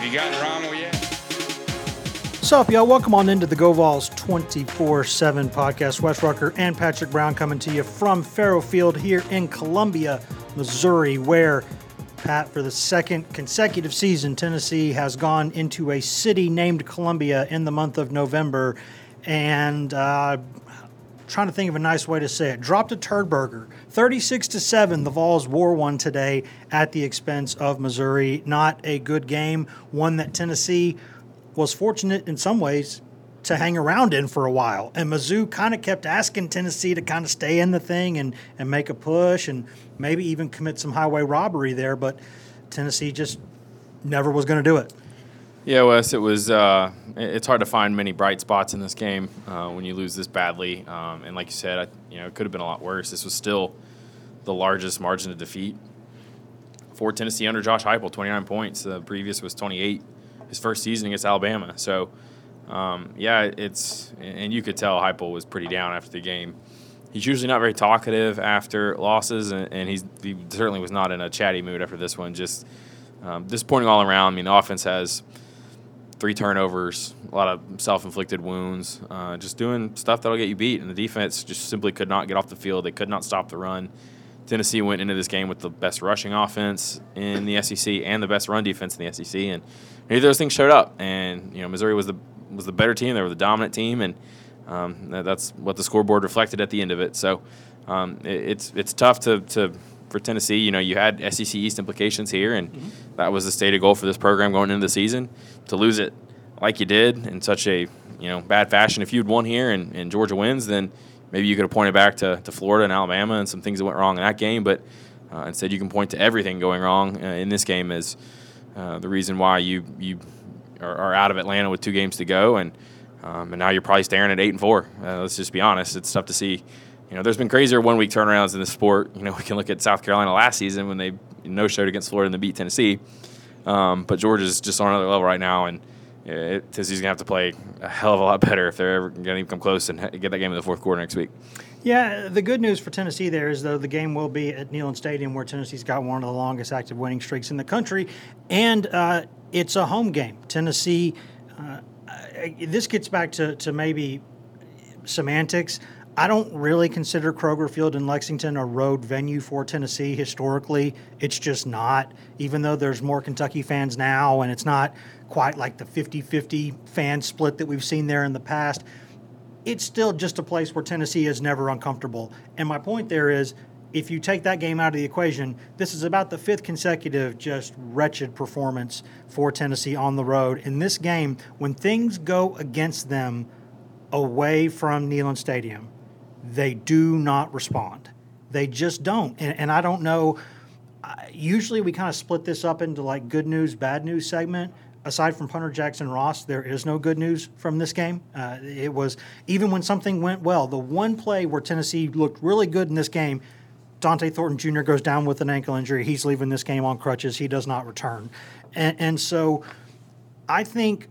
Have you gotten Rommel yet? What's up, y'all? Welcome on into the Go Vols 24 7 podcast. Wes Rucker and Patrick Brown coming to you from Faurot Field here in Columbia, Missouri, where, Pat, for the second consecutive season, Tennessee has gone into a city named Columbia in the month of November. And uh, trying to think of a nice way to say it. Dropped a turd burger. 36 to 7, the Vols wore one today at the expense of Missouri. Not a good game, one that Tennessee was fortunate in some ways to hang around in for a while. And Mizzou kind of kept asking Tennessee to kind of stay in the thing and, and make a push and maybe even commit some highway robbery there, but Tennessee just never was going to do it. Yeah, Wes, it was. Uh, it's hard to find many bright spots in this game uh, when you lose this badly. Um, and like you said, I, you know, it could have been a lot worse. This was still the largest margin of defeat for Tennessee under Josh Heupel, 29 points. The previous was 28, his first season against Alabama. So, um, yeah, it's and you could tell Heupel was pretty down after the game. He's usually not very talkative after losses, and, and he's, he certainly was not in a chatty mood after this one. Just um, disappointing all around. I mean, the offense has three turnovers, a lot of self-inflicted wounds, uh, just doing stuff that'll get you beat. And the defense just simply could not get off the field. They could not stop the run. Tennessee went into this game with the best rushing offense in the SEC and the best run defense in the SEC, and neither of those things showed up. And you know, Missouri was the was the better team. They were the dominant team, and um, that- that's what the scoreboard reflected at the end of it. So um, it, it's it's tough to, to for Tennessee. You know, you had SEC East implications here, and that was the stated goal for this program going into the season. To lose it like you did in such a you know bad fashion, if you'd won here and, and Georgia wins, then maybe you could have pointed back to, to Florida and Alabama and some things that went wrong in that game. But uh, instead, you can point to everything going wrong uh, in this game as uh, the reason why you you are, are out of Atlanta with two games to go, and um, and now you're probably staring at eight and four. Uh, let's just be honest; it's tough to see. You know, there's been crazier one week turnarounds in the sport. You know, we can look at South Carolina last season when they no showed against Florida and they beat Tennessee. Um, but Georgia's just on another level right now, and it, Tennessee's gonna have to play a hell of a lot better if they're ever gonna even come close and get that game in the fourth quarter next week. Yeah, the good news for Tennessee there is though the game will be at Neyland Stadium, where Tennessee's got one of the longest active winning streaks in the country, and uh, it's a home game. Tennessee. Uh, this gets back to, to maybe semantics. I don't really consider Kroger Field in Lexington a road venue for Tennessee historically. It's just not, even though there's more Kentucky fans now and it's not quite like the 50 50 fan split that we've seen there in the past it's still just a place where Tennessee is never uncomfortable. And my point there is if you take that game out of the equation, this is about the fifth consecutive just wretched performance for Tennessee on the road. In this game, when things go against them away from Neyland Stadium, they do not respond. They just don't. And, and I don't know. Usually we kind of split this up into like good news, bad news segment. Aside from punter Jackson Ross, there is no good news from this game. Uh, it was even when something went well. The one play where Tennessee looked really good in this game, Dont'e Thornton Jr. goes down with an ankle injury. He's leaving this game on crutches. He does not return. And, and so I think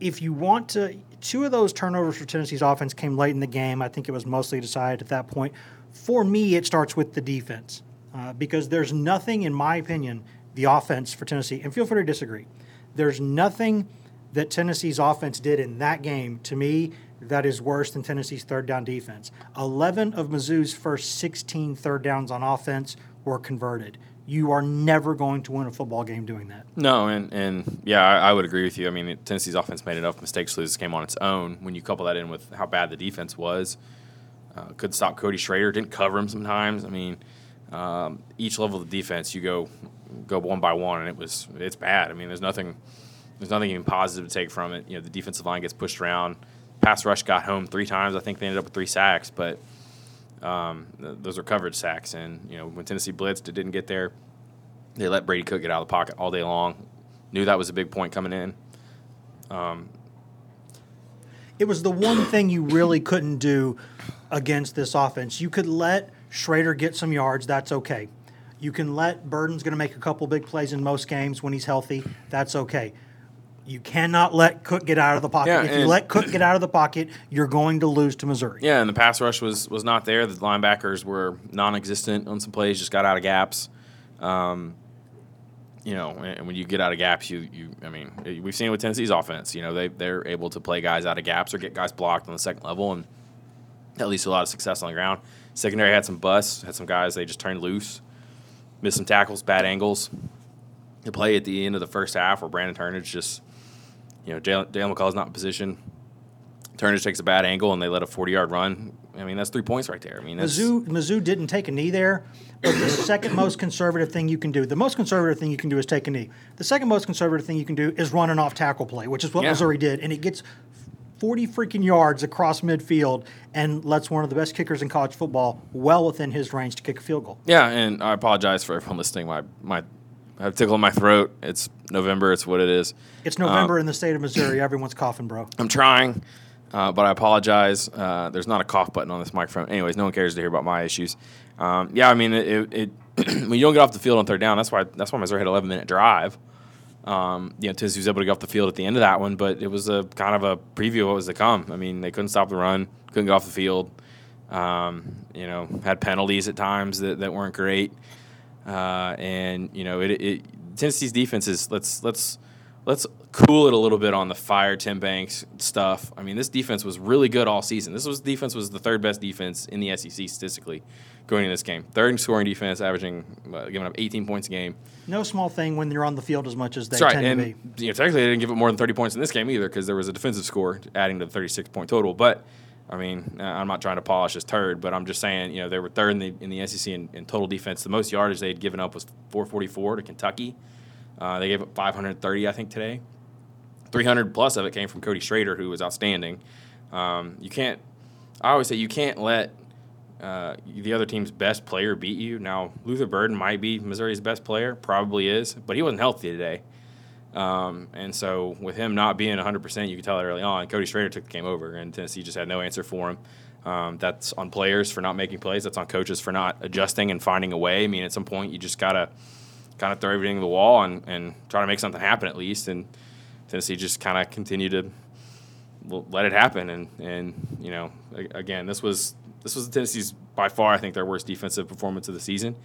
if you want to, two of those turnovers for Tennessee's offense came late in the game. I think it was mostly decided at that point. For me, it starts with the defense uh, because there's nothing, in my opinion, the offense for Tennessee, and feel free to disagree. There's nothing that Tennessee's offense did in that game to me that is worse than Tennessee's third down defense. 11 of Mizzou's first 16 third downs on offense were converted. You are never going to win a football game doing that. No, and, and yeah, I, I would agree with you. I mean, Tennessee's offense made enough mistakes to lose this game on its own. When you couple that in with how bad the defense was, uh, could stop Cody Schrader, didn't cover him sometimes. I mean, um, each level of the defense, you go go one by one, and it was it's bad. I mean, there's nothing there's nothing even positive to take from it. You know, the defensive line gets pushed around. Pass rush got home three times. I think they ended up with three sacks, but um, th- those are coverage sacks. And you know, when Tennessee blitzed, it didn't get there. They let Brady Cook get out of the pocket all day long. Knew that was a big point coming in. Um, it was the one thing you really couldn't do against this offense. You could let Schrader get some yards. That's okay. You can let Burden's going to make a couple big plays in most games when he's healthy. That's okay. You cannot let Cook get out of the pocket. Yeah, if you let Cook get out of the pocket, you're going to lose to Missouri. Yeah, and the pass rush was was not there. The linebackers were non-existent on some plays. Just got out of gaps. Um, you know, and when you get out of gaps, you you I mean, we've seen it with Tennessee's offense. You know, they they're able to play guys out of gaps or get guys blocked on the second level, and at least a lot of success on the ground. Secondary had some busts, had some guys they just turned loose, missed some tackles, bad angles. The play at the end of the first half where Brandon Turnage just you know, Dale, Dale McCollough's not in position. Turner takes a bad angle, and they let a 40 yard run. I mean, that's three points right there. I mean, that's, Mizzou, Mizzou didn't take a knee there, but the second most conservative thing you can do, the most conservative thing you can do is take a knee. The second most conservative thing you can do is run an off tackle play, which is what Yeah. Missouri did, and it gets 40 freaking yards across midfield and lets one of the best kickers in college football well within his range to kick a field goal. yeah, and I apologize for everyone listening. My my I have a tickle in my throat. It's November. It's what it is. It's November in the state of Missouri. Everyone's coughing, bro. I'm trying, uh, but I apologize. Uh, there's not a cough button on this microphone. Anyways, no one cares to hear about my issues. Um, yeah, I mean, it, it, it when you don't get off the field on third down, that's why that's why Missouri had 11 minute drive. Um, you know, Tennessee was able to get off the field at the end of that one, but it was a kind of a preview of what was to come. I mean, they couldn't stop the run, couldn't get off the field. Um, you know, had penalties at times that, that weren't great. Uh, and you know, it, it Tennessee's defense is let's let's let's cool it a little bit on the fire Tim Banks stuff. I mean, this defense was really good all season. This was defense was the third best defense in the SEC statistically going into this game. Third in scoring defense, averaging uh, giving up 18 points a game. No small thing when you're on the field as much as they That's right, tend and to be. you know, technically they didn't give up more than 30 points in this game either because there was a defensive score adding to the 36 point total. But I mean, uh, I'm not trying to polish this turd, but I'm just saying, you know, they were third in the in the SEC in, in total defense. The most yardage they had given up was 444 to Kentucky. Uh, they gave up 530, I think, today. 300 plus of it came from Cody Schrader, who was outstanding. Um, you can't. I always say you can't let uh, the other team's best player beat you. Now, Luther Burden might be Missouri's best player, probably is, but he wasn't healthy today. Um, and so, with him not being 100%, you could tell it early on. Cody Schrader took the game over, and Tennessee just had no answer for him. Um, that's on players for not making plays. That's on coaches for not adjusting and finding a way. I mean, at some point, you just gotta kind of throw everything to the wall and, and try to make something happen at least. And Tennessee just kind of continued to let it happen. And and you know, again, this was this was Tennessee's by far, I think, their worst defensive performance of the season.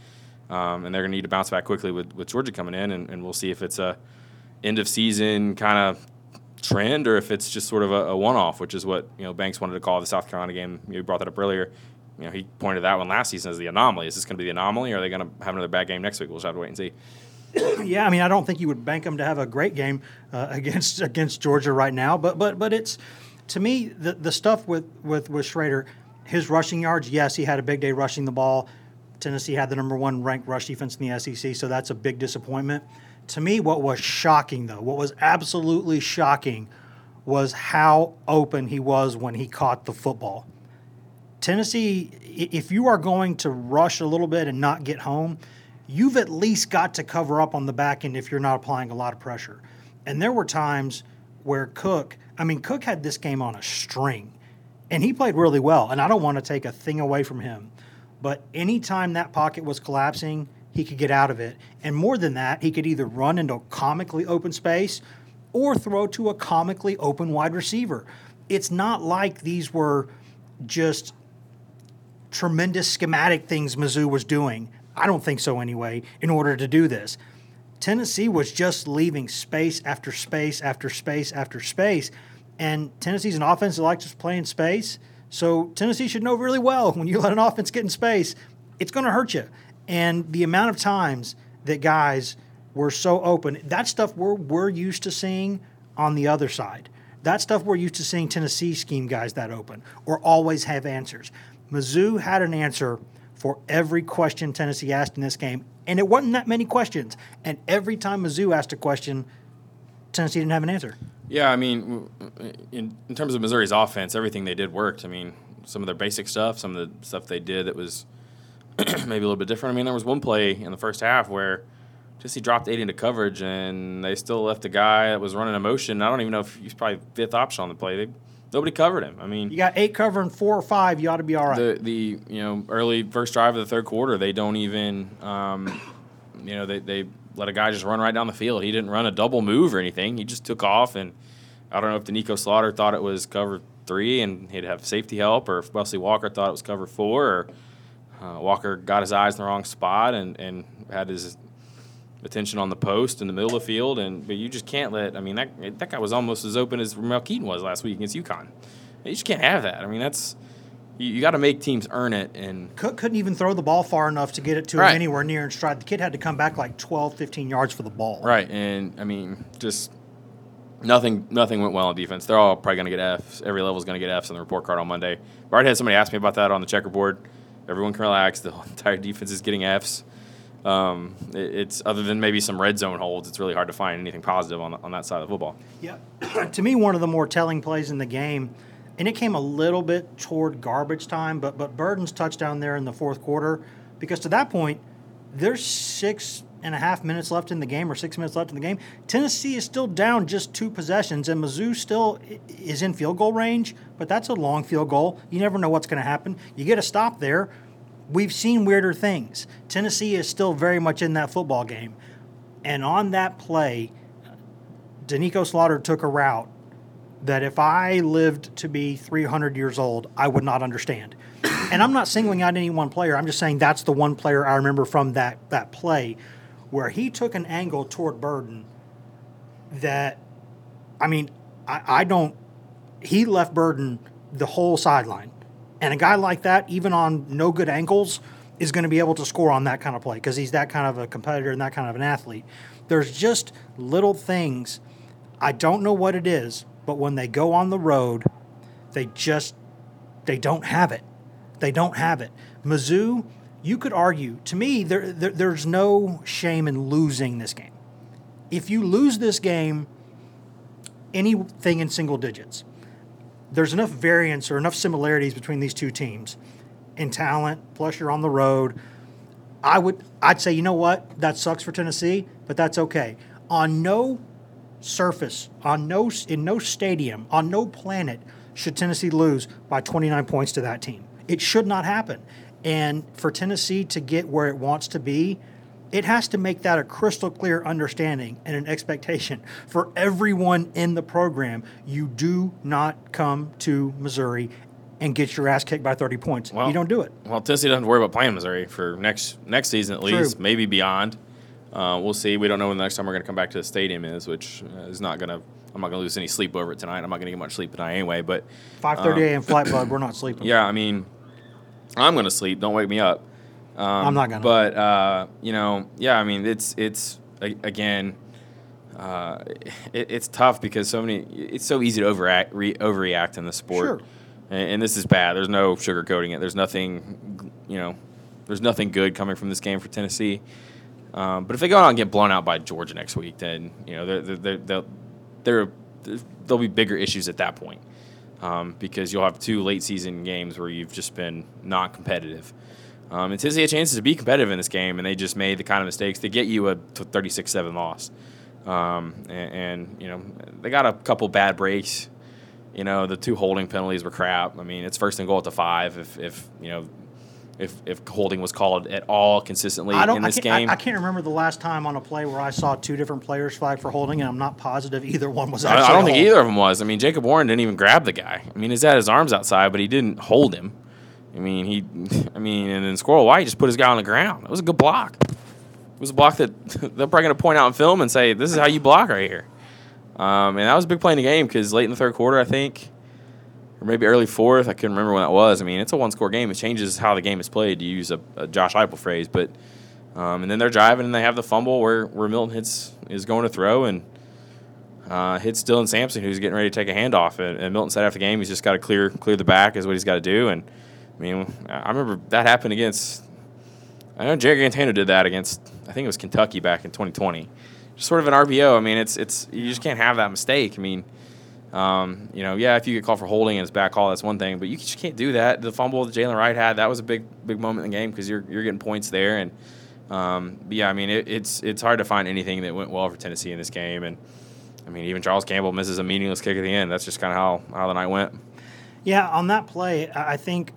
Um, and they're going to need to bounce back quickly with, with Georgia coming in, and, and we'll see if it's a end of season kind of trend or if it's just sort of a, a one off, which is what you know Banks wanted to call the South Carolina game. You brought that up earlier. You know, he pointed that one last season as the anomaly. Is this going to be the anomaly, or are they going to have another bad game next week? We'll just have to wait and see. Yeah, I mean, I don't think you would bank them to have a great game uh, against against Georgia right now, but but but it's to me the the stuff with with with Schrader, his rushing yards. Yes, he had a big day rushing the ball. Tennessee had the number one ranked rush defense in the SEC, so that's a big disappointment. To me, what was shocking though, what was absolutely shocking, was how open he was when he caught the football. Tennessee, if you are going to rush a little bit and not get home, you've at least got to cover up on the back end if you're not applying a lot of pressure. And there were times where Cook, I mean, Cook had this game on a string and he played really well. And I don't want to take a thing away from him. But anytime that pocket was collapsing, he could get out of it. And more than that, he could either run into comically open space or throw to a comically open wide receiver. It's not like these were just tremendous schematic things Mizzou was doing. I don't think so anyway, in order to do this. Tennessee was just leaving space after space after space after space. And Tennessee's an offense that likes to play in space. So Tennessee should know really well when you let an offense get in space, it's going to hurt you. And the amount of times that guys were so open. That stuff we're we're used to seeing on the other side. That stuff we're used to seeing Tennessee scheme guys that open or always have answers. Mizzou had an answer for every question Tennessee asked in this game, and it wasn't that many questions. And every time Mizzou asked a question, Tennessee didn't have an answer. Yeah, I mean, in, in terms of Missouri's offense, everything they did worked. I mean, some of their basic stuff, some of the stuff they did that was maybe a little bit different. I mean, there was one play in the first half where just he dropped eight into coverage, and they still left a guy that was running a motion. I don't even know if he's probably fifth option on the play. They, nobody covered him. I mean, you got eight covering four or five, you ought to be all right. The the you know early first drive of the third quarter, they don't even um, you know they they let a guy just run right down the field. He didn't run a double move or anything. He just took off, and I don't know if Doneiko Slaughter thought it was cover three and he'd have safety help, or if Wesley Walker thought it was cover four, or uh, Walker got his eyes in the wrong spot and, and had his attention on the post in the middle of the field. And but you just can't let. I mean, that that guy was almost as open as Ramel Keyton was last week against UConn. You just can't have that. I mean, that's you, you got to make teams earn it. And Cook couldn't even throw the ball far enough to get it to right. him anywhere near in stride. The kid had to come back like 12, 15 yards for the ball. Right, and I mean, just nothing nothing went well on defense. They're all probably going to get Fs. Every level is going to get Fs on the report card on Monday. I already had somebody ask me about that on the checkerboard. Everyone can relax. The entire defense is getting Fs. Um, it, it's other than maybe some red zone holds. It's really hard to find anything positive on on that side of the football. Yeah, to me, one of the more telling plays in the game, and it came a little bit toward garbage time, but but Burden's touchdown there in the fourth quarter, because to that point, there's six and a half minutes left in the game or six minutes left in the game. Tennessee is still down just two possessions, and Mizzou still is in field goal range, but that's a long field goal. You never know what's going to happen. You get a stop there. We've seen weirder things. Tennessee is still very much in that football game. And on that play, Doneiko Slaughter took a route that if I lived to be 300 years old, I would not understand. and I'm not singling out any one player. I'm just saying that's the one player I remember from that, that play where he took an angle toward Burden that, I mean, I, I don't, he left Burden the whole sideline. And a guy like that, even on no good ankles, is going to be able to score on that kind of play because he's that kind of a competitor and that kind of an athlete. There's just little things. I don't know what it is, but when they go on the road, they just they don't have it. They don't have it. Mizzou, you could argue to me there, there there's no shame in losing this game. If you lose this game, anything in single digits, there's enough variance or enough similarities between these two teams in talent, plus you're on the road. I would I'd say, you know what? That sucks for Tennessee, but that's okay. On no surface, on no in no stadium, on no planet should Tennessee lose by 29 points to that team. It should not happen. And for Tennessee to get where it wants to be, it has to make that a crystal clear understanding and an expectation for everyone in the program. You do not come to Missouri and get your ass kicked by 30 points. Well, you don't do it. Well, Tennessee doesn't worry about playing Missouri for next next season at least, True. maybe beyond. Uh, we'll see. We don't know when the next time we're going to come back to the stadium is, which uh, is not going to. I'm not going to lose any sleep over it tonight. I'm not going to get much sleep tonight anyway. But 5:30 a.m. flight, bud. We're not sleeping. yeah, I mean, I'm going to sleep. Don't wake me up. Um, I'm not gonna. But uh, you know, yeah, I mean, it's it's a- again, uh, it, it's tough because so many. It's so easy to overact, re, overreact in the sport, Sure. and, and this is bad. There's no sugarcoating it. There's nothing, you know, there's nothing good coming from this game for Tennessee. Um, but if they go out and get blown out by Georgia next week, then you know they're, they're, they're, they're, there'll be bigger issues at that point um, because you'll have two late season games where you've just been non-competitive. Um, and Tennessee had chances to be competitive in this game, and they just made the kind of mistakes to get you a 36-7 loss. Um, and, and you know they got a couple bad breaks. You know the two holding penalties were crap. I mean it's first and goal at the five. If, if you know if if holding was called at all consistently I in this I- game, I, can't remember the last time on a play where I saw two different players flag for holding, and I'm not positive either one was I. I don't think either of them was. I mean, Jacob Warren didn't even grab the guy. I mean, he's had his arms outside, but he didn't hold him. I mean, he, I mean, and then Squirrel White just put his guy on the ground. It was a good block. It was a block that they're probably going to point out in film and say, "This is how you block right here." Um, and that was a big play in the game because late in the third quarter, I think, or maybe early fourth, I couldn't remember when that was. I mean, it's a one-score game. It changes how the game is played. To use a, a Josh Heupel phrase, but Um, and then they're driving and they have the fumble where, where Milton hits is going to throw and uh, hits Dylan Sampson who's getting ready to take a handoff. And, and Milton said after the game he's just got to clear clear the back is what he's got to do. And I mean I remember that happened against I know Jerry Guarantano did that against I think it was Kentucky back in 2020. Just sort of an RPO. I mean it's it's you just can't have that mistake. I mean. Um, you know, yeah, if you get called for holding and it's back call, that's one thing, but you just can't do that. The fumble that Jaylen Wright had, that was a big, big moment in the game because you're, you're getting points there. And um, yeah, I mean, it, it's it's hard to find anything that went well for Tennessee in this game, and I mean, even Charles Campbell misses a meaningless kick at the end. That's just kind of how how the night went. Yeah, on that play, I think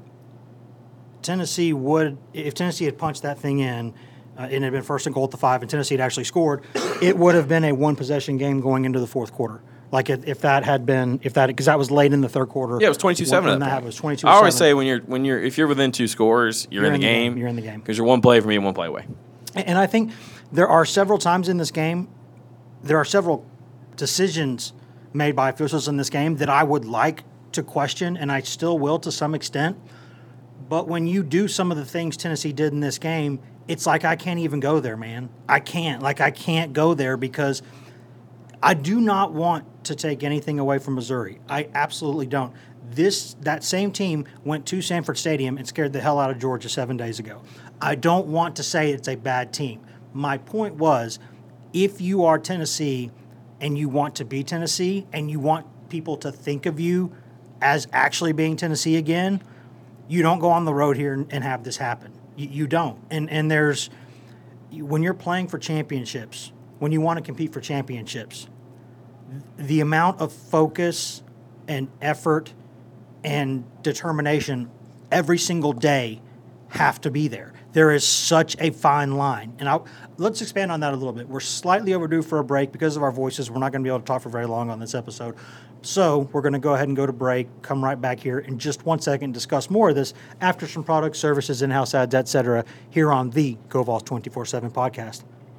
Tennessee would if Tennessee had punched that thing in. Uh, it had been first and goal at the five, and Tennessee had actually scored, it would have been a one possession game going into the fourth quarter. Like if, if that had been if that because that was late in the third quarter. Yeah, it was twenty two seven. That was twenty two. I always say when you're when you're if you're within two scores, you're, you're in, the, in the game, game. You're in the game because you're one play from me, one play away. And I think there are several times in this game, there are several decisions made by officials in this game that I would like to question, and I still will to some extent. But when you do some of the things Tennessee did in this game, it's like I can't even go there, man. I can't. Like I can't go there because I do not want to take anything away from Missouri. I absolutely don't. This that same team went to Sanford Stadium and scared the hell out of Georgia 7 days ago. I don't want to say it's a bad team. My point was if you are Tennessee and you want to be Tennessee and you want people to think of you as actually being Tennessee again, you don't go on the road here and have this happen. You, you don't. And and there's when you're playing for championships, when you want to compete for championships, the amount of focus and effort and determination every single day have to be there. There is such a fine line. And I'll, let's expand on that a little bit. We're slightly overdue for a break because of our voices. We're not going to be able to talk for very long on this episode. So we're going to go ahead and go to break, come right back here in just one second, discuss more of this after some products, services, in-house ads, etc. here on the GoVols 24-7 podcast.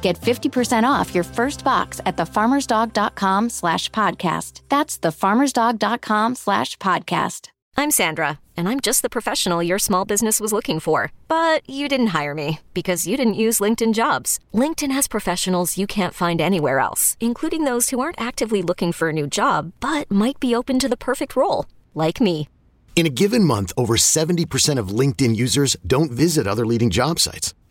Get 50% off your first box at thefarmersdog.com slash podcast. That's thefarmersdog.com slash podcast. I'm Sandra, and I'm just the professional your small business was looking for. But you didn't hire me because you didn't use LinkedIn jobs. LinkedIn has professionals you can't find anywhere else, including those who aren't actively looking for a new job but might be open to the perfect role, like me. In a given month, over 70% of LinkedIn users don't visit other leading job sites.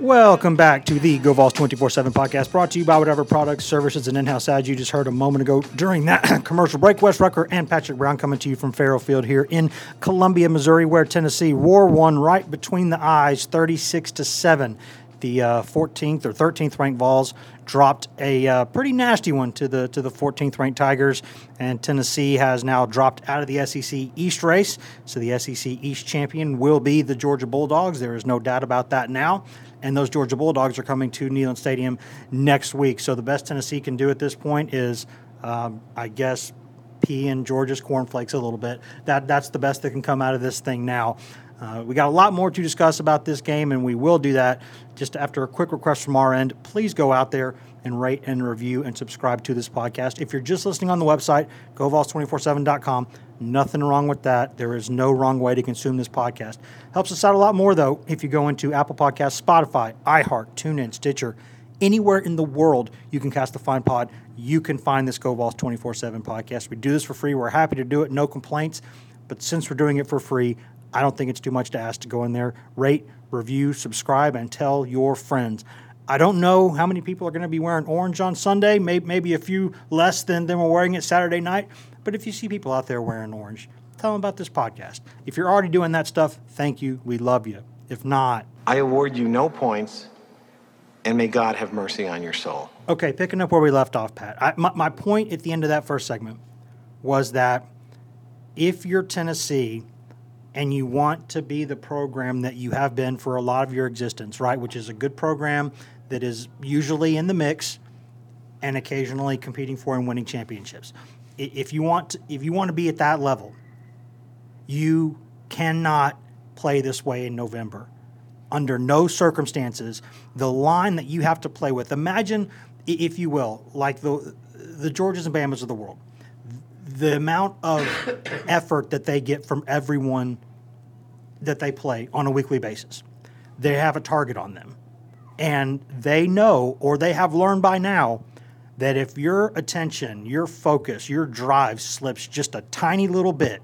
Welcome back to the GoVols 24-7 podcast brought to you by whatever products, services, and in-house ads you just heard a moment ago during that commercial break. Wes Rucker and Patrick Brown coming to you from Fairfield Field here in Columbia, Missouri, where Tennessee wore one right between the eyes, 36 to 7 the uh, 14th or 13th ranked Vols dropped a uh, pretty nasty one to the to the 14th ranked Tigers, and Tennessee has now dropped out of the SEC East race. So the SEC East champion will be the Georgia Bulldogs. There is no doubt about that now. And those Georgia Bulldogs are coming to Neyland Stadium next week. So the best Tennessee can do at this point is, um, I guess, pee in Georgia's cornflakes a little bit. That that's the best that can come out of this thing now. Uh, we got a lot more to discuss about this game, and we will do that just after a quick request from our end. Please go out there and rate and review and subscribe to this podcast. If you're just listening on the website, govols247.com, nothing wrong with that. There is no wrong way to consume this podcast. Helps us out a lot more, though, if you go into Apple Podcasts, Spotify, iHeart, TuneIn, Stitcher, anywhere in the world you can cast a fine pod, you can find this GoVols 24 7 podcast. We do this for free. We're happy to do it, no complaints. But since we're doing it for free, I don't think it's too much to ask to go in there, rate, review, subscribe, and tell your friends. I don't know how many people are going to be wearing orange on Sunday, maybe, maybe a few less than, than were wearing it Saturday night. But if you see people out there wearing orange, tell them about this podcast. If you're already doing that stuff, thank you. We love you. If not, I award you no points and may God have mercy on your soul. Okay, picking up where we left off, Pat. I, my, my point at the end of that first segment was that if you're Tennessee and you want to be the program that you have been for a lot of your existence, right, which is a good program that is usually in the mix and occasionally competing for and winning championships. If you want to, if you want to be at that level, you cannot play this way in November. Under no circumstances, the line that you have to play with. Imagine, if you will, like the the Georgias and Bamas of the world, the amount of effort that they get from everyone that they play on a weekly basis. They have a target on them. And they know, or they have learned by now, that if your attention, your focus, your drive slips just a tiny little bit,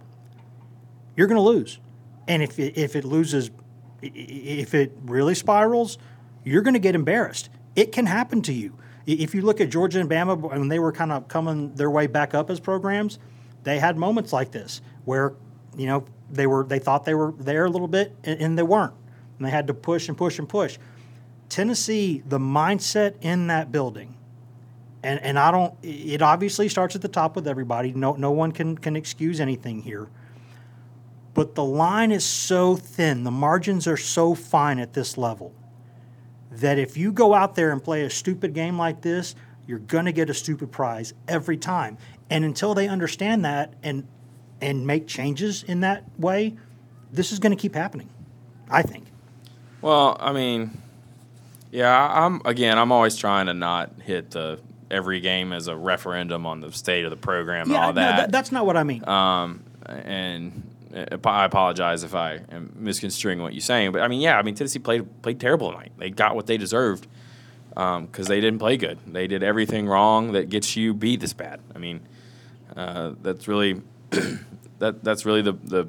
you're going to lose. And if it, if it loses, if it really spirals, you're going to get embarrassed. It can happen to you. If you look at Georgia and Bama when they were kind of coming their way back up as programs, they had moments like this where you know they were they thought they were there a little bit and, and they weren't, and they had to push and push and push. Tennessee, the mindset in that building and and I don't. It obviously starts at the top with everybody. No no one can can excuse anything here. But the line is so thin, the margins are so fine at this level that if you go out there and play a stupid game like this, you're going to get a stupid prize every time. And until they understand that and and make changes in that way, this is going to keep happening. I think. Well, I mean, yeah, I'm again. I'm always trying to not hit the every game as a referendum on the state of the program yeah, and all that. No, that's not what I mean. Um, and I apologize if I am misconstruing what you're saying, but I mean, yeah, I mean Tennessee played played terrible tonight. They got what they deserved because um, they didn't play good. They did everything wrong that gets you beat this bad. I mean, uh, that's really that that's really the the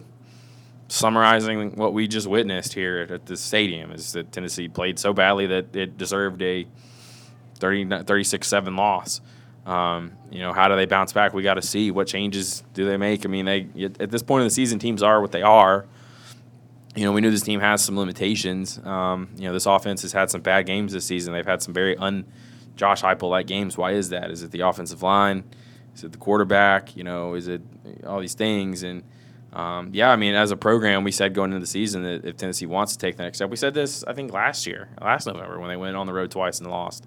summarizing what we just witnessed here at the stadium is that Tennessee played so badly that it deserved a 36 7 loss. Um, you know, how do they bounce back? We got to see what changes do they make. I mean, they at this point in the season, teams are what they are. You know, we knew this team has some limitations. Um, you know, this offense has had some bad games this season. They've had some very un Josh Heupel like games. Why is that? Is it the offensive line? Is it the quarterback? You know, is it all these things? And um, yeah, I mean, as a program, we said going into the season that if Tennessee wants to take the next step, we said this I think last year, last November when they went on the road twice and lost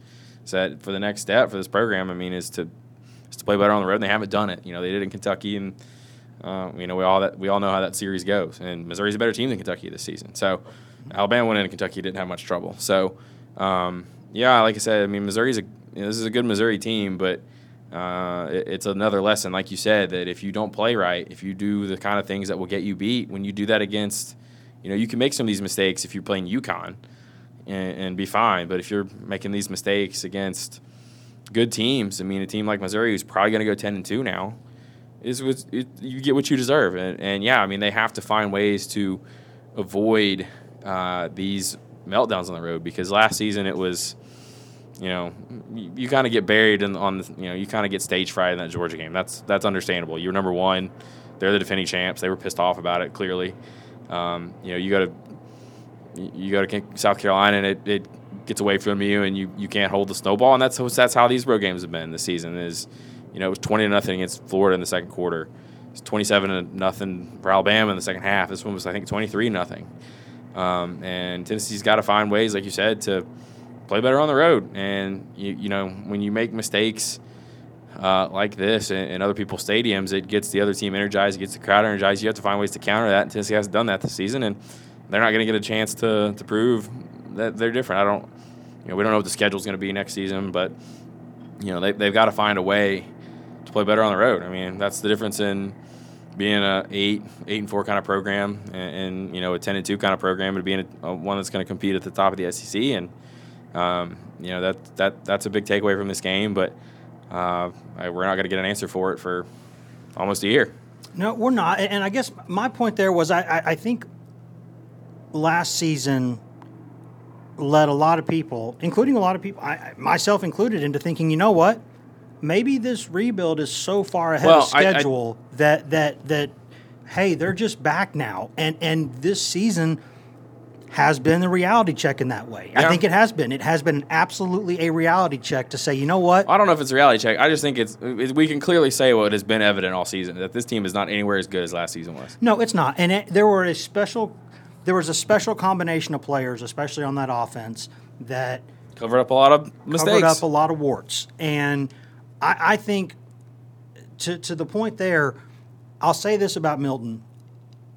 that for the next step for this program, I mean, is to is to play better on the road. And they haven't done it. You know, they did in Kentucky, and uh, you know we all that we all know how that series goes. And Missouri's a better team than Kentucky this season. So Alabama went in Kentucky didn't have much trouble. So um, yeah, like I said, I mean Missouri's a you know, this is a good Missouri team, but uh, it, it's another lesson, like you said, that if you don't play right, if you do the kind of things that will get you beat, when you do that against, you know, you can make some of these mistakes if you're playing UConn and, and, be fine. But if you're making these mistakes against good teams, I mean, a team like Missouri who's probably going to go ten and two now, is it, you get what you deserve. And, and, yeah, I mean, they have to find ways to avoid uh, these meltdowns on the road because last season it was. You know, you, you kind of get buried in, on the, you know, you kind of get stage fright in that Georgia game. That's that's understandable. You're number one. They're the defending champs. They were pissed off about it. Clearly, um, you know, you got to you go to South Carolina and it, it gets away from you and you, you can't hold the snowball. And that's that's how these road games have been this season. Is you know it was twenty to nothing against Florida in the second quarter. It's twenty seven to nothing for Alabama in the second half. This one was I think twenty three nothing. Um, and Tennessee's got to find ways, like you said, to play better on the road. And you you know when you make mistakes. Uh, like this in, in, other people's stadiums, it gets the other team energized, it gets the crowd energized. You have to find ways to counter that. And Tennessee hasn't done that this season, and they're not going to get a chance to, to prove that they're different. I don't, you know, we don't know what the schedule is going to be next season, but you know, they, they've got to find a way to play better on the road. I mean, that's the difference in being a eight, eight and four kind of program, and, and you know, a ten and two kind of program, and being a, a one that's going to compete at the top of the SEC. And um, you know, that that that's a big takeaway from this game. But uh, we're not going to get an answer for it for almost a year. No, we're not. And I guess my point there was I, I, I think last season led a lot of people, including a lot of people, I, myself included, into thinking, you know what? Maybe this rebuild is so far ahead well, of schedule I, I, that that that hey, they're just back now, and and this season, has been the reality check in that way. I think it has been. It has been absolutely a reality check to say, you know what? I don't know if it's a reality check. I just think it's it, we can clearly say what has been evident all season that this team is not anywhere as good as last season was. No, it's not. And it, there were a special, there was a special combination of players, especially on that offense, that Covered up a lot of mistakes. covered up a lot of warts. And I, I think, to to the point there, I'll say this about Milton: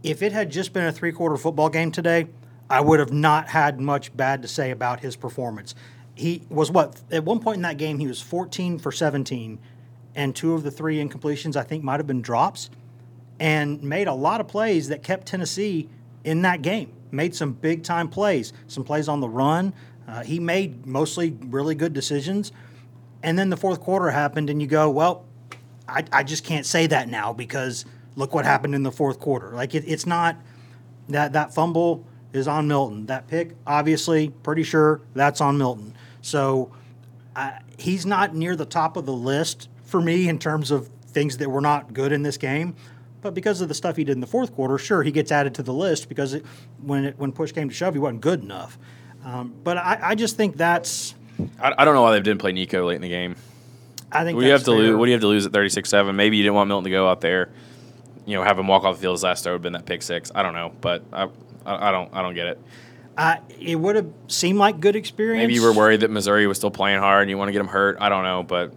if it had just been a three quarter football game today, I would have not had much bad to say about his performance. He was what at one point in that game he was 14 for 17, and two of the three incompletions I think might have been drops, and made a lot of plays that kept Tennessee in that game. Made some big time plays, some plays on the run. Uh, he made mostly really good decisions. And then the fourth quarter happened, and you go, well, I, I just can't say that now because look what happened in the fourth quarter. Like it, it's not that that fumble is on Milton. That pick, obviously, pretty sure that's on Milton. So I, he's not near the top of the list for me in terms of things that were not good in this game. But because of the stuff he did in the fourth quarter, sure, he gets added to the list because it, when it, when push came to shove, he wasn't good enough. Um, but I, I just think that's. I, I don't know why they didn't play Nico late in the game. I think What do you have that's to lose? What do you have to lose at 36-7? Maybe you didn't want Milton to go out there, you know, have him walk off the field. His last throw would have been that pick six. I don't know, but I, I, I don't, I don't get it. Uh, it would have seemed like good experience. Maybe you were worried that Missouri was still playing hard and you want to get him hurt. I don't know, but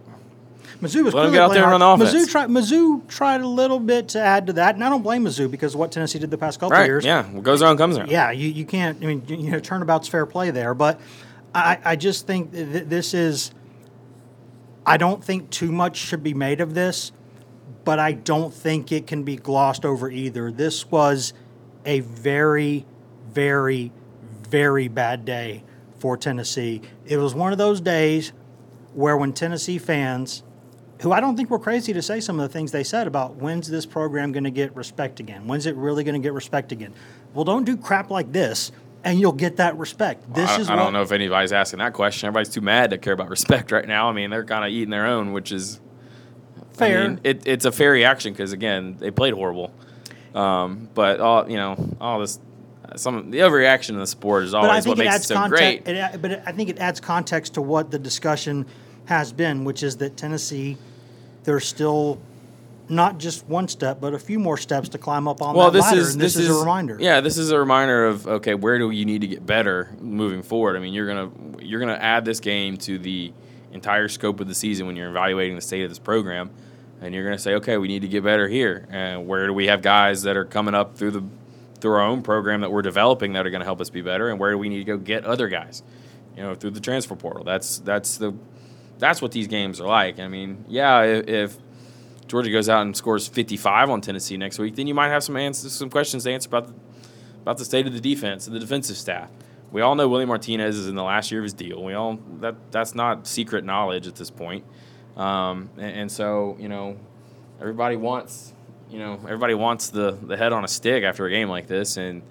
Mizzou was Let 'em clearly get out there and hard. run the offense. Mizzou tried. Mizzou tried a little bit to add to that, and I don't blame Mizzou because what Tennessee did the past couple right, years. yeah, what goes around comes around. Yeah, you, you can't. I mean, you know, turnabout's fair play there, but I, I just think th- this is. I don't think too much should be made of this, but I don't think it can be glossed over either. This was a very, very, very bad day for Tennessee. It was one of those days where when Tennessee fans, who I don't think were crazy to say some of the things they said about when's this program going to get respect again? When's it really going to get respect again? Well, don't do crap like this, and you'll get that respect. This I, is I don't know if anybody's asking that question. Everybody's too mad to care about respect right now. I mean, they're kind of eating their own, which is I Fair. mean, it, it's a fair reaction because again, they played horrible. Um, but all you know, all this, some the overreaction in the sport is always what makes it so context. great. It, but I think it adds context to what the discussion has been, which is that Tennessee, there's still not just one step, but a few more steps to climb up on well, that this ladder. is and this, this, is, a reminder. Yeah, this is a reminder of okay, where do you need to get better moving forward? I mean, you're gonna you're gonna add this game to the entire scope of the season when you're evaluating the state of this program, and you're gonna say, okay, we need to get better here. And where do we have guys that are coming up through the through our own program that we're developing that are gonna help us be better? And where do we need to go get other guys? You know, through the transfer portal. That's that's the that's what these games are like. I mean, yeah, if, if Georgia goes out and scores 55 on Tennessee next week, then you might have some answers, some questions to answer about the, about the state of the defense and the defensive staff. We all know Willie Martinez is in the last year of his deal. We all that that's not secret knowledge at this point. Um, and, and so you know, everybody wants you know everybody wants the the head on a stick after a game like this, and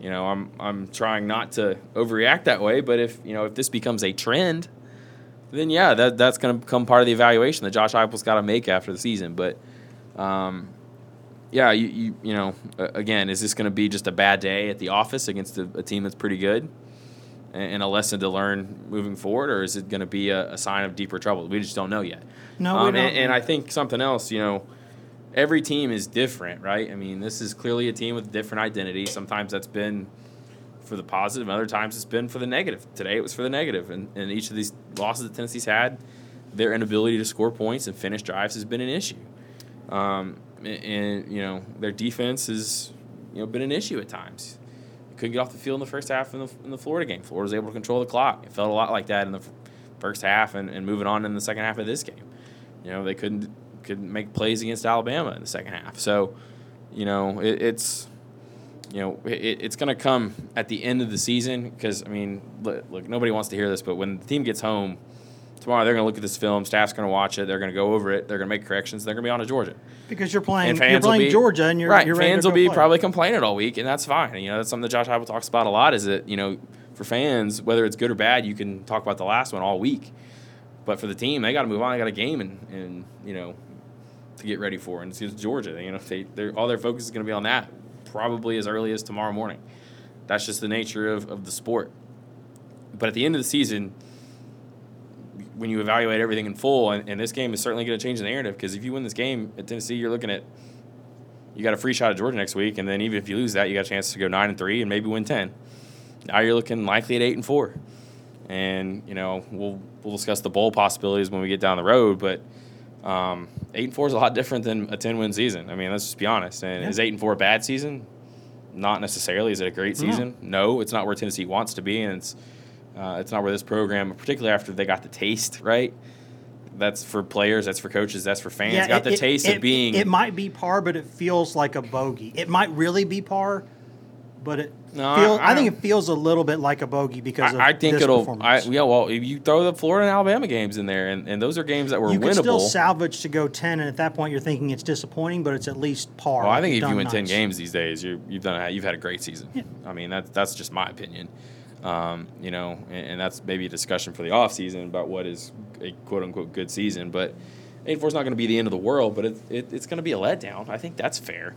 you know I'm I'm trying not to overreact that way. But if you know if this becomes a trend, then yeah, that that's going to become part of the evaluation that Josh Heupel's got to make after the season. But um, yeah, you, you you know, again, is this going to be just a bad day at the office against a, a team that's pretty good, and, a lesson to learn moving forward, or is it going to be a, a sign of deeper trouble? We just don't know yet. No, we Um, don't. And, and I think something else, you know, every team is different, right? I mean, this is clearly a team with a different identity. Sometimes that's been for the positive, and other times it's been for the negative. Today it was for the negative, and, and each of these losses that Tennessee's had, their inability to score points and finish drives has been an issue. Um, and, and, you know their defense has you know been an issue at times. Couldn't get off the field in the first half in the, in the Florida game. Florida was able to control the clock. It felt a lot like that in the first half, and, and moving on in the second half of this game. You know they couldn't couldn't make plays against Alabama in the second half. So you know it, it's you know, it, it's going to come at the end of the season because, I mean, look, look, nobody wants to hear this, but when the team gets home tomorrow, they're going to look at this film. Staff's going to watch it. They're going to go over it. They're going to make corrections. They're going to be on to Georgia. because you're playing, And you're will playing be- Georgia, and you're right. You're fans will be play. probably complaining all week, and that's fine. You know, that's something that Josh Heupel talks about a lot. Is that you know, for fans, whether it's good or bad, you can talk about the last one all week. But for the team, they got to move on. They got a game, and and you know, to get ready for. And it's Georgia. You know, they they're, all their focus is going to be on that, probably as early as tomorrow morning. That's just the nature of, of the sport. But at the end of the season, when you evaluate everything in full, and, and this game is certainly going to change the narrative because if you win this game at Tennessee, you're looking at you got a free shot at Georgia next week, and then even if you lose that, you got a chance to go nine and three and maybe win ten. Now you're looking likely at eight and four, and you know we'll we'll discuss the bowl possibilities when we get down the road, but. Um, eight and four is a lot different than a ten win season. I mean, let's just be honest. And yeah. is eight and four a bad season? Not necessarily. Is it a great season? No. no, it's not where Tennessee wants to be, and it's uh, it's not where this program, particularly after they got the taste right. That's for players. That's for coaches. That's for fans. Yeah, got it, the taste it, of being. It might be par, but it feels like a bogey. It might really be par, but it no, feels, I, I, I, think it feels a little bit like a bogey because I, I think it'll. I, yeah, well, if you throw the Florida and Alabama games in there, and, and those are games that were you winnable. You still salvage to go ten, and at that point, you're thinking it's disappointing, but it's at least par. Well, I think if you win nice. ten games these days, you have done you've had a great season. Yeah. I mean, that's that's just my opinion. Um, you know, and, and, that's maybe a discussion for the off season about what is a quote unquote good season. But eight four is not going to be the end of the world, but it, it, it's going to be a letdown. I think that's fair.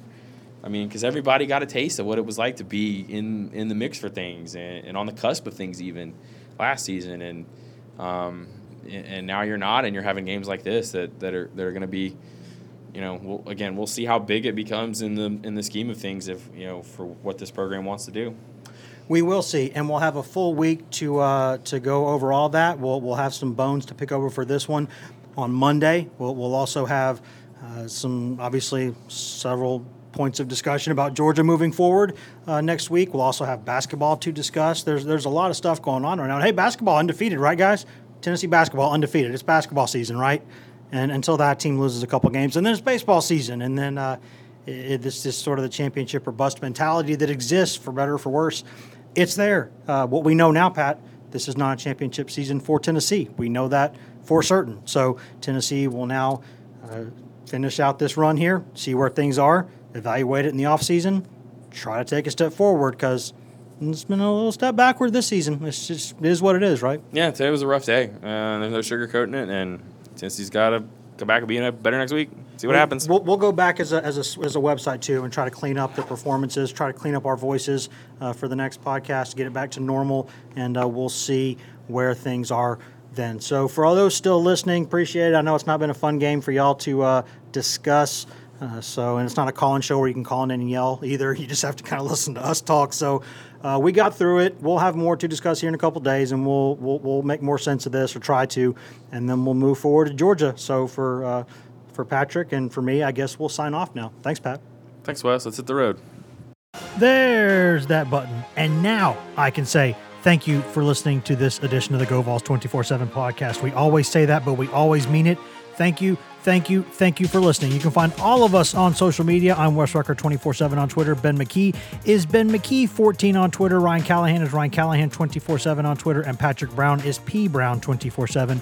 I mean, because everybody got a taste of what it was like to be in in the mix for things and, and on the cusp of things even last season, and um, and now you're not, and you're having games like this that, that are that are going to be, you know, we'll, again, we'll see how big it becomes in the in the scheme of things if you know for what this program wants to do. We will see, and we'll have a full week to uh, to go over all that. We'll we'll have some bones to pick over for this one on Monday. We'll we'll also have uh, some obviously several points of discussion about Georgia moving forward uh, next week. We'll also have basketball to discuss. There's there's a lot of stuff going on right now. hey, basketball undefeated, right, guys? Tennessee basketball undefeated. It's basketball season, right? And until that team loses a couple games, and then it's baseball season, and then uh, it, it's just sort of the championship or bust mentality that exists for better or for worse. It's there. Uh, what we know now, Pat, this is not a championship season for Tennessee. We know that for certain. So Tennessee will now uh, finish out this run here, see where things are, evaluate it in the offseason, try to take a step forward because it's been a little step backward this season. It's just it is what it is, right? Yeah, today was a rough day. Uh, there's no sugarcoating it, and Tennessee's got to come back and be better next week. See what we, happens. We'll, we'll go back as a, as, a, as a website too and try to clean up the performances, try to clean up our voices uh, for the next podcast, get it back to normal, and uh, we'll see where things are then. So for all those still listening, appreciate it. I know it's not been a fun game for y'all to uh, discuss. Uh, so, and it's not a call-in show where you can call in and yell either. You just have to kind of listen to us talk. So, uh, we got through it. We'll have more to discuss here in a couple days, and we'll, we'll we'll make more sense of this or try to, and then we'll move forward to Georgia. So for uh, for Patrick and for me, I guess we'll sign off now. Thanks, Pat. Thanks, Wes. Let's hit the road. There's that button, and now I can say. Thank you for listening to this edition of the GoVols 24 7 podcast. We always say that, but we always mean it. Thank you thank you, thank you for listening. You can find all of us on social media. I'm Wes Rucker 24 7 on Twitter. Ben McKee is Ben McKee 14 on Twitter. Ryan Callahan is Ryan Callahan 24 7 on Twitter. And Patrick Brown is P Brown 24 7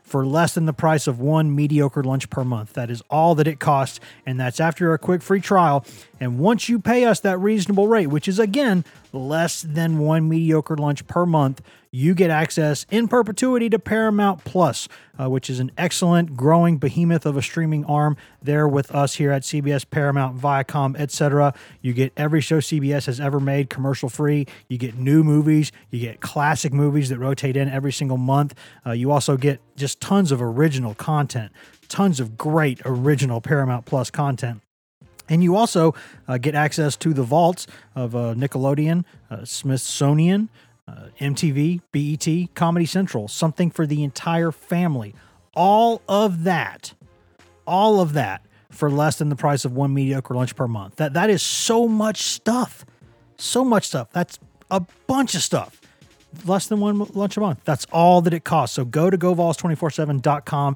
for less than the price of one mediocre lunch per month. That is all that it costs, and that's after a quick free trial. And once you pay us that reasonable rate, which is again less than one mediocre lunch per month, you get access in perpetuity to Paramount Plus, uh, which is an excellent growing behemoth of a streaming arm there with us here at CBS, Paramount, Viacom, etc. You get every show CBS has ever made commercial free. You get new movies. You get classic movies that rotate in every single month. Uh, you also get just tons of original content, tons of great original Paramount Plus content. And you also uh, get access to the vaults of uh, Nickelodeon, uh, Smithsonian, uh, MTV, BET, Comedy Central, something for the entire family. All of that, all of that for less than the price of one mediocre lunch per month. That that is so much stuff. So much stuff. That's a bunch of stuff. Less than one lunch a month. That's all that it costs. So go to govols247.com